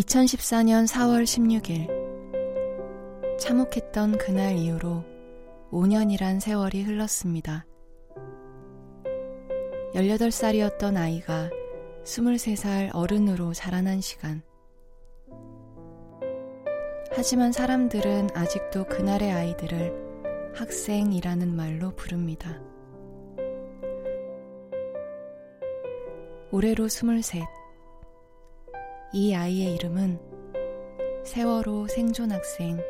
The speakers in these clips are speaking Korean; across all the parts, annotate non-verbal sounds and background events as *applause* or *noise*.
2014년 4월 16일 참혹했던 그날 이후로 5년이란 세월이 흘렀습니다. 18살이었던 아이가 23살 어른으로 자라난 시간. 하지만 사람들은 아직도 그날의 아이들을 학생이라는 말로 부릅니다. 올해로 23. 이 아이의 이름은 세월호 생존 학생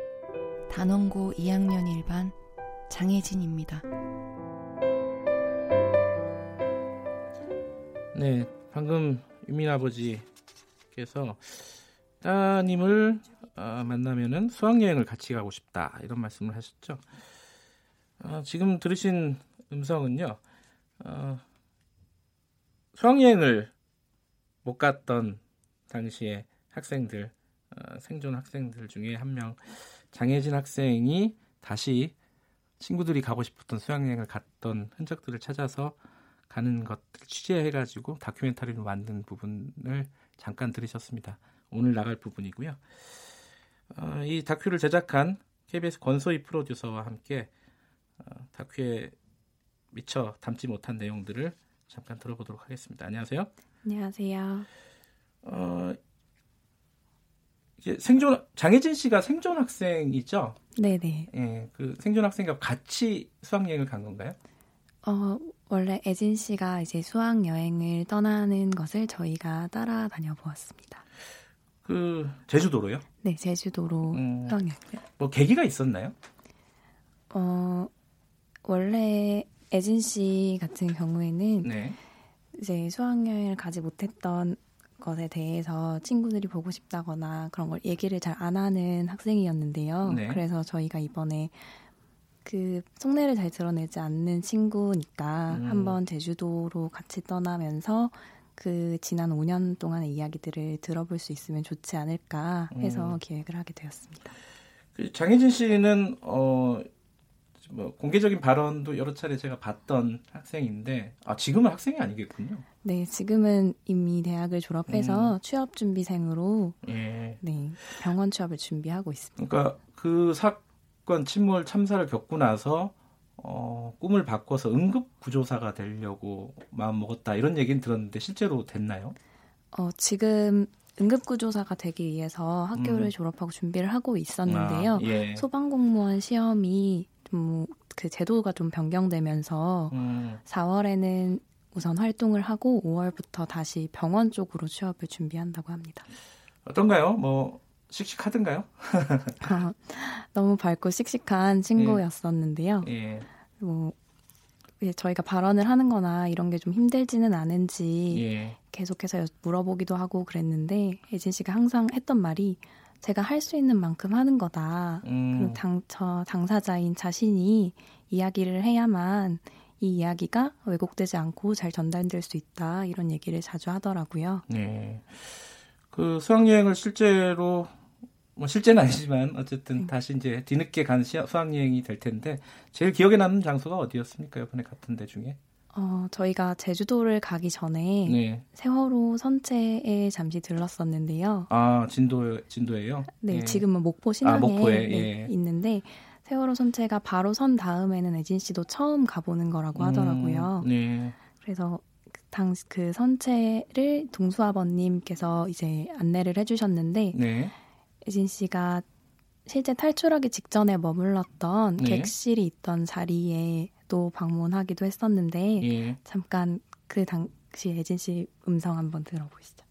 단원고 2학년 1반 장혜진입니다. 네, 방금 유민 아버지께서 따님을 어, 만나면은 수학여행을 같이 가고 싶다 이런 말씀을 하셨죠. 어, 지금 들으신 음성은요. 어, 수학여행을 못 갔던 당시에 학생들 어, 생존 학생들 중에 한 명 장혜진 학생이 다시 친구들이 가고 싶었던 수학여행을 갔던 흔적들을 찾아서 가는 것들 취재해가지고 다큐멘터리로 만든 부분을 잠깐 들으셨습니다. 오늘 나갈 부분이고요. 어, 이 다큐를 제작한 KBS 권소희 프로듀서와 함께 어, 다큐에 미처 담지 못한 내용들을 잠깐 들어보도록 하겠습니다. 안녕하세요. 안녕하세요. 어, 이제 생존 장혜진 씨가 생존 학생이죠? 네네. 예, 그 생존 학생과 같이 수학 여행을 간 건가요? 어, 원래 애진 씨가 이제 수학 여행을 떠나는 것을 저희가 따라다녀 보았습니다. 그 제주도로요? 네, 제주도로 음. 수학 여행. 뭐 계기가 있었나요? 어, 원래 애진 씨 같은 경우에는 네. 이제 수학 여행을 가지 못했던 것에 대해서 친구들이 보고 싶다거나 그런 걸 얘기를 잘 안 하는 학생이었는데요. 네. 그래서 저희가 이번에 그 속내를 잘 드러내지 않는 친구니까 음. 한번 제주도로 같이 떠나면서 그 지난 5년 동안의 이야기들을 들어볼 수 있으면 좋지 않을까 해서 음. 기획을 하게 되었습니다. 그 장혜진 씨는 어, 뭐 공개적인 발언도 여러 차례 제가 봤던 학생인데 아 지금은 학생이 아니겠군요. 네, 지금은 이미 대학을 졸업해서 취업 준비생으로 예. 네, 병원 취업을 준비하고 있습니다. 그러니까 그 사건 침몰 참사를 겪고 나서 어, 꿈을 바꿔서 응급 구조사가 되려고 마음 먹었다 이런 얘기는 들었는데 실제로 됐나요? 어, 지금 응급구조사가 되기 위해서 학교를 음. 졸업하고 준비를 하고 있었는데요. 아, 예. 소방공무원 시험이 좀 그 제도가 좀 변경되면서 음, 4월에는 우선 활동을 하고 5월부터 다시 병원 쪽으로 취업을 준비한다고 합니다. 어떤가요? 뭐 씩씩하던가요? 어, *laughs* 너무 밝고 씩씩한 친구였었는데요. 예. 뭐 이제 저희가 발언을 하는 거나 이런 게 좀 힘들지는 않은지 예. 계속해서 여- 물어보기도 하고 그랬는데 예진 씨가 항상 했던 말이 제가 할 수 있는 만큼 하는 거다. 음, 그리고 당, 저 당사자인 자신이 이야기를 해야만 이 이야기가 왜곡되지 않고 잘 전달될 수 있다. 이런 얘기를 자주 하더라고요. 예. 그 수학여행을 실제로 뭐 실제는 아니지만 어쨌든 네. 다시 이제 뒤늦게 간 시- 수학여행이 될 텐데 제일 기억에 남는 장소가 어디였습니까? 이번에 갔던 데 중에? 어, 저희가 제주도를 가기 전에 네. 세월호 선체에 잠시 들렀었는데요. 아 진도 진도예요. 네, 예. 지금은 목포 신항에 목포에, 네, 예. 있는데 세월호 선체가 바로 선 다음에는 애진 씨도 처음 가보는 거라고 하더라고요. 음, 네. 그래서 그 당, 그 선체를 동수 아버님께서 이제 안내를 해주셨는데 네. 애진 씨가 실제 탈출하기 직전에 머물렀던 네. 객실이 있던 자리에 또 방문하기도 했었는데 예. 잠깐 그 당시 애진 씨 음성 한번 들어보시죠.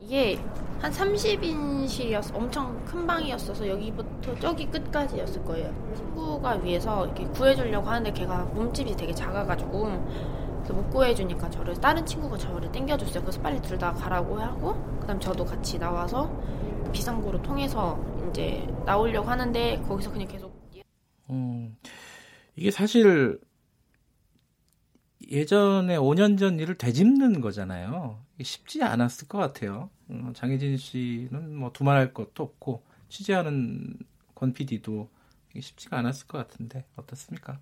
이게 한 30인실이었어. 엄청 큰 방이었어서 여기부터 저기 끝까지였을 거예요. 친구가 위에서 이렇게 구해주려고 하는데 걔가 몸집이 되게 작아가지고 그래서 못 구해주니까 저를 다른 친구가 저를 땡겨줬어요. 그래서 빨리 둘 다 가라고 하고 그다음 저도 같이 나와서 비상구로 통해서 이제 나오려고 하는데 거기서 그냥 계속 음, 이게 사실 예전에 5년 전 일을 되짚는 거잖아요. 쉽지 않았을 것 같아요. 음, 장혜진 씨는 뭐 두말할 것도 없고 취재하는 권 PD도 쉽지가 않았을 것 같은데 어떻습니까?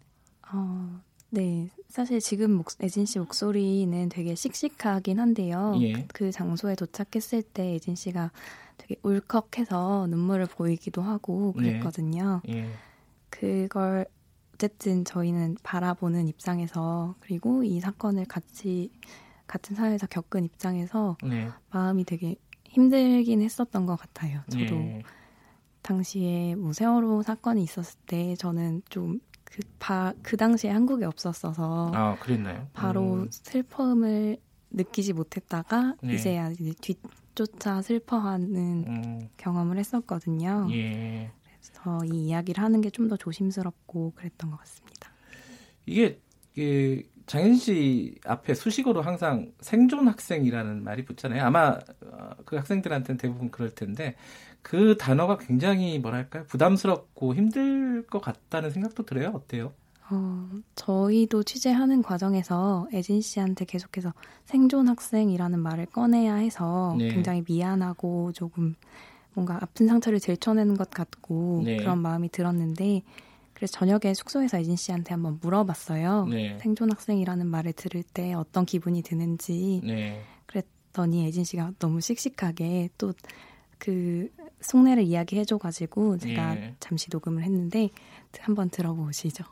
어, 네, 사실 지금 목, 애진 씨 목소리는 되게 씩씩하긴 한데요. 예. 그 장소에 도착했을 때 애진 씨가 되게 울컥해서 눈물을 보이기도 하고 네. 그랬거든요. 예. 그걸 어쨌든 저희는 바라보는 입장에서 그리고 이 사건을 같이 같은 사회에서 겪은 입장에서 네. 마음이 되게 힘들긴 했었던 것 같아요. 저도 예. 당시에 뭐 세월호 사건이 있었을 때 저는 좀그그 당시에 한국에 없었어서 아, 그랬나요? 바로 음. 슬픔을 느끼지 못했다가 네. 이제야 이제 뒤 쫓아 슬퍼하는 음. 경험을 했었거든요. 예. 그래서 이 이야기를 하는 게 좀 더 조심스럽고 그랬던 것 같습니다. 이게 그 장현 씨 앞에 수식어로 항상 생존 학생이라는 말이 붙잖아요. 아마 어, 그 학생들한테는 대부분 그럴 텐데 그 단어가 굉장히 뭐랄까요 부담스럽고 힘들 것 같다는 생각도 들어요. 어때요? 어, 저희도 취재하는 과정에서 애진 씨한테 계속해서 생존 학생이라는 말을 꺼내야 해서 네. 굉장히 미안하고 조금 뭔가 아픈 상처를 들춰내는 것 같고 네. 그런 마음이 들었는데 그래서 저녁에 숙소에서 애진 씨한테 한번 물어봤어요. 네. 생존 학생이라는 말을 들을 때 어떤 기분이 드는지 네. 그랬더니 애진 씨가 너무 씩씩하게 또 그 속내를 이야기해줘가지고 제가 예. 잠시 녹음을 했는데 한번 들어보시죠.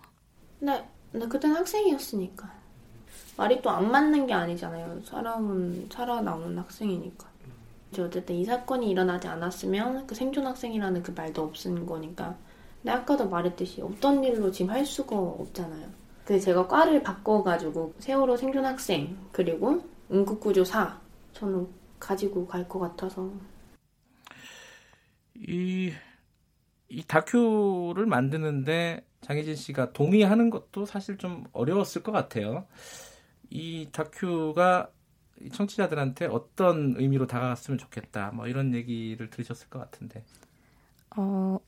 근데, 근데 그때는 학생이었으니까 말이 또 안 맞는 게 아니잖아요. 사람은 살아나오는 학생이니까. 어쨌든 이 사건이 일어나지 않았으면 그 생존 학생이라는 그 말도 없은 거니까. 근데 아까도 말했듯이 없던 일로 지금 할 수가 없잖아요. 그 제가 과를 바꿔가지고 세월호 생존 학생 그리고 응급구조사 저는 가지고 갈 것 같아서 이, 이 다큐를 만드는데 장혜진 씨가 동의하는 것도 사실 좀 어려웠을 것 같아요. 이 다큐가 이 청취자들한테 어떤 의미로 다가갔으면 좋겠다. 뭐 이런 얘기를 들으셨을 것 같은데. 어,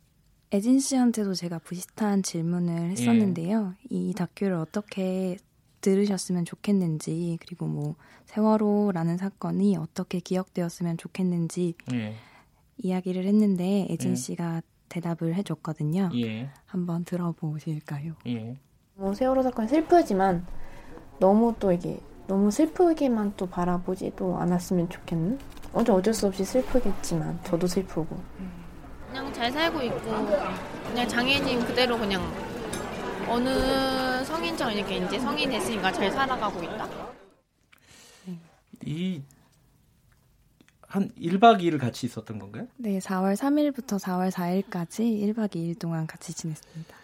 애진 씨한테도 제가 비슷한 질문을 했었는데요. 이 다큐를 어떻게 들으셨으면 좋겠는지, 그리고 뭐, 세월호라는 사건이 어떻게 기억되었으면 좋겠는지 예. 이야기를 했는데, 애진 예. 씨가 대답을 해줬거든요. 예. 한번 들어보실까요? 예. 뭐 세월호 사건이 슬프지만 너무 또 이게 너무 슬프게만 또 바라보지도 않았으면 좋겠는? 어제 어쩔 수 없이 슬프겠지만 저도 슬프고 그냥 잘 살고 있고 그냥 장애인 그대로 그냥 어느 성인처럼 이렇게 이제 성인 됐으니까 잘 살아가고 있다. 이, 한 1박 2일 같이 있었던 건가요? 네, 4월 3일부터 4월 4일까지 1박 2일 동안 같이 지냈습니다.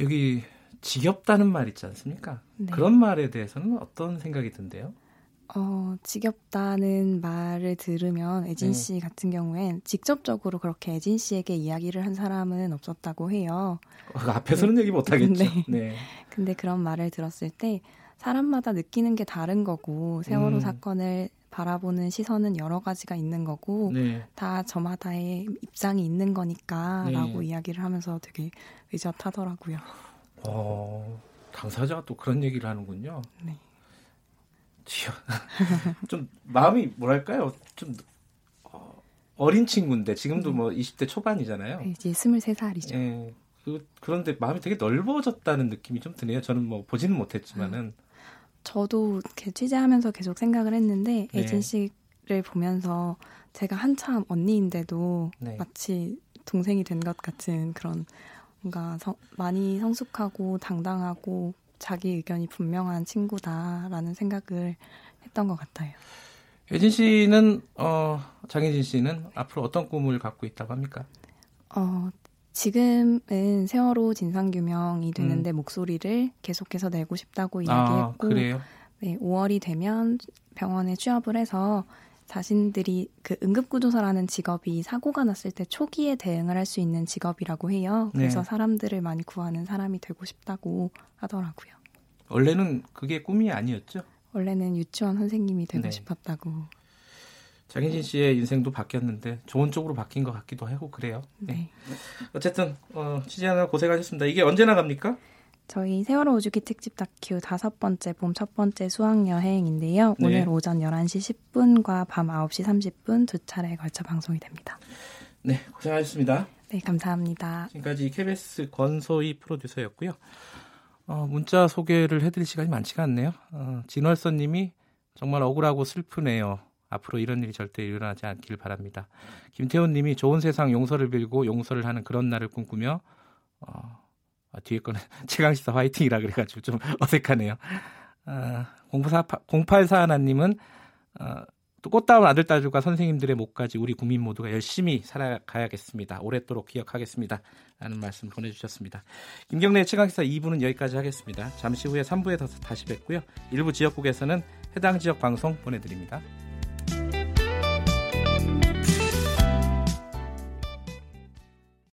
여기 지겹다는 말 있지 않습니까? 네. 그런 말에 대해서는 어떤 생각이 든대요? 어, 지겹다는 말을 들으면 애진 네. 씨 같은 경우엔 직접적으로 그렇게 애진 씨에게 이야기를 한 사람은 없었다고 해요. 어, 앞에서는 얘기 못 하겠죠. 네. 네. *laughs* 근데 그런 말을 들었을 때 사람마다 느끼는 게 다른 거고 세월호 음. 사건을 바라보는 시선은 여러 가지가 있는 거고 네. 다 저마다의 입장이 있는 거니까라고 네. 이야기를 하면서 되게 의젓하더라고요. 어, 당사자가 또 그런 얘기를 하는군요. 네. *laughs* 좀 마음이 뭐랄까요? 좀 어, 어린 친구인데 지금도 뭐 20대 초반이잖아요. 네, 이제 23살이죠. 예. 그, 그런데 마음이 되게 넓어졌다는 느낌이 좀 드네요. 저는 뭐 보지는 못했지만은. 저도 이렇게 취재하면서 계속 생각을 했는데 네. 씨를 보면서 제가 한참 언니인데도 네. 마치 동생이 된 것 같은 그런 뭔가 성- 많이 성숙하고 당당하고 자기 의견이 분명한 친구다라는 생각을 했던 것 같아요. 혜진 씨는 어, 장혜진 씨는 앞으로 어떤 꿈을 갖고 있다고 합니까? 어, 지금은 세월호 진상 규명이 되는데 목소리를 계속해서 내고 싶다고 아, 이야기했고 그래요. 네, 5월이 되면 병원에 취업을 해서 자신들이 그 응급구조사라는 직업이 사고가 났을 때 초기에 대응을 할 수 있는 직업이라고 해요. 그래서 네. 사람들을 많이 구하는 사람이 되고 싶다고 하더라고요. 원래는 그게 꿈이 아니었죠. 원래는 유치원 선생님이 되고 네. 싶었다고. 장혜진 씨의 인생도 바뀌었는데 좋은 쪽으로 바뀐 것 같기도 하고 그래요. 네. 네. 어쨌든 어, 취재하느라 고생하셨습니다. 이게 언제 나 갑니까? 저희 세월호 우주기 특집 다큐 다섯 번째 봄 첫 번째 수학 여행인데요. 네. 오늘 오전 11시 10분과 밤 9시 30분 두 차례에 걸쳐 방송이 됩니다. 네, 고생하셨습니다. 네, 감사합니다. 지금까지 KBS 권소희 프로듀서였고요. 어, 문자 소개를 해드릴 시간이 많지가 않네요. 어, 진월선님이 정말 억울하고 슬프네요. 앞으로 이런 일이 절대 일어나지 않길 바랍니다. 김태훈님이 좋은 세상 용서를 빌고 용서를 하는 그런 날을 꿈꾸며 어, 아, 뒤에 거는 *laughs* 최강시사 화이팅이라 그래가지고 좀 *laughs* 어색하네요. 아, 0841 하나님은 어, 또 꽃다운 아들 딸들과 선생님들의 목까지 우리 국민 모두가 열심히 살아가야겠습니다. 오랫도록 기억하겠습니다. 라는 말씀 보내주셨습니다. 김경래 최강기사 2부는 여기까지 하겠습니다. 잠시 후에 3부에 다시 뵙고요. 일부 지역국에서는 해당 지역 방송 보내드립니다.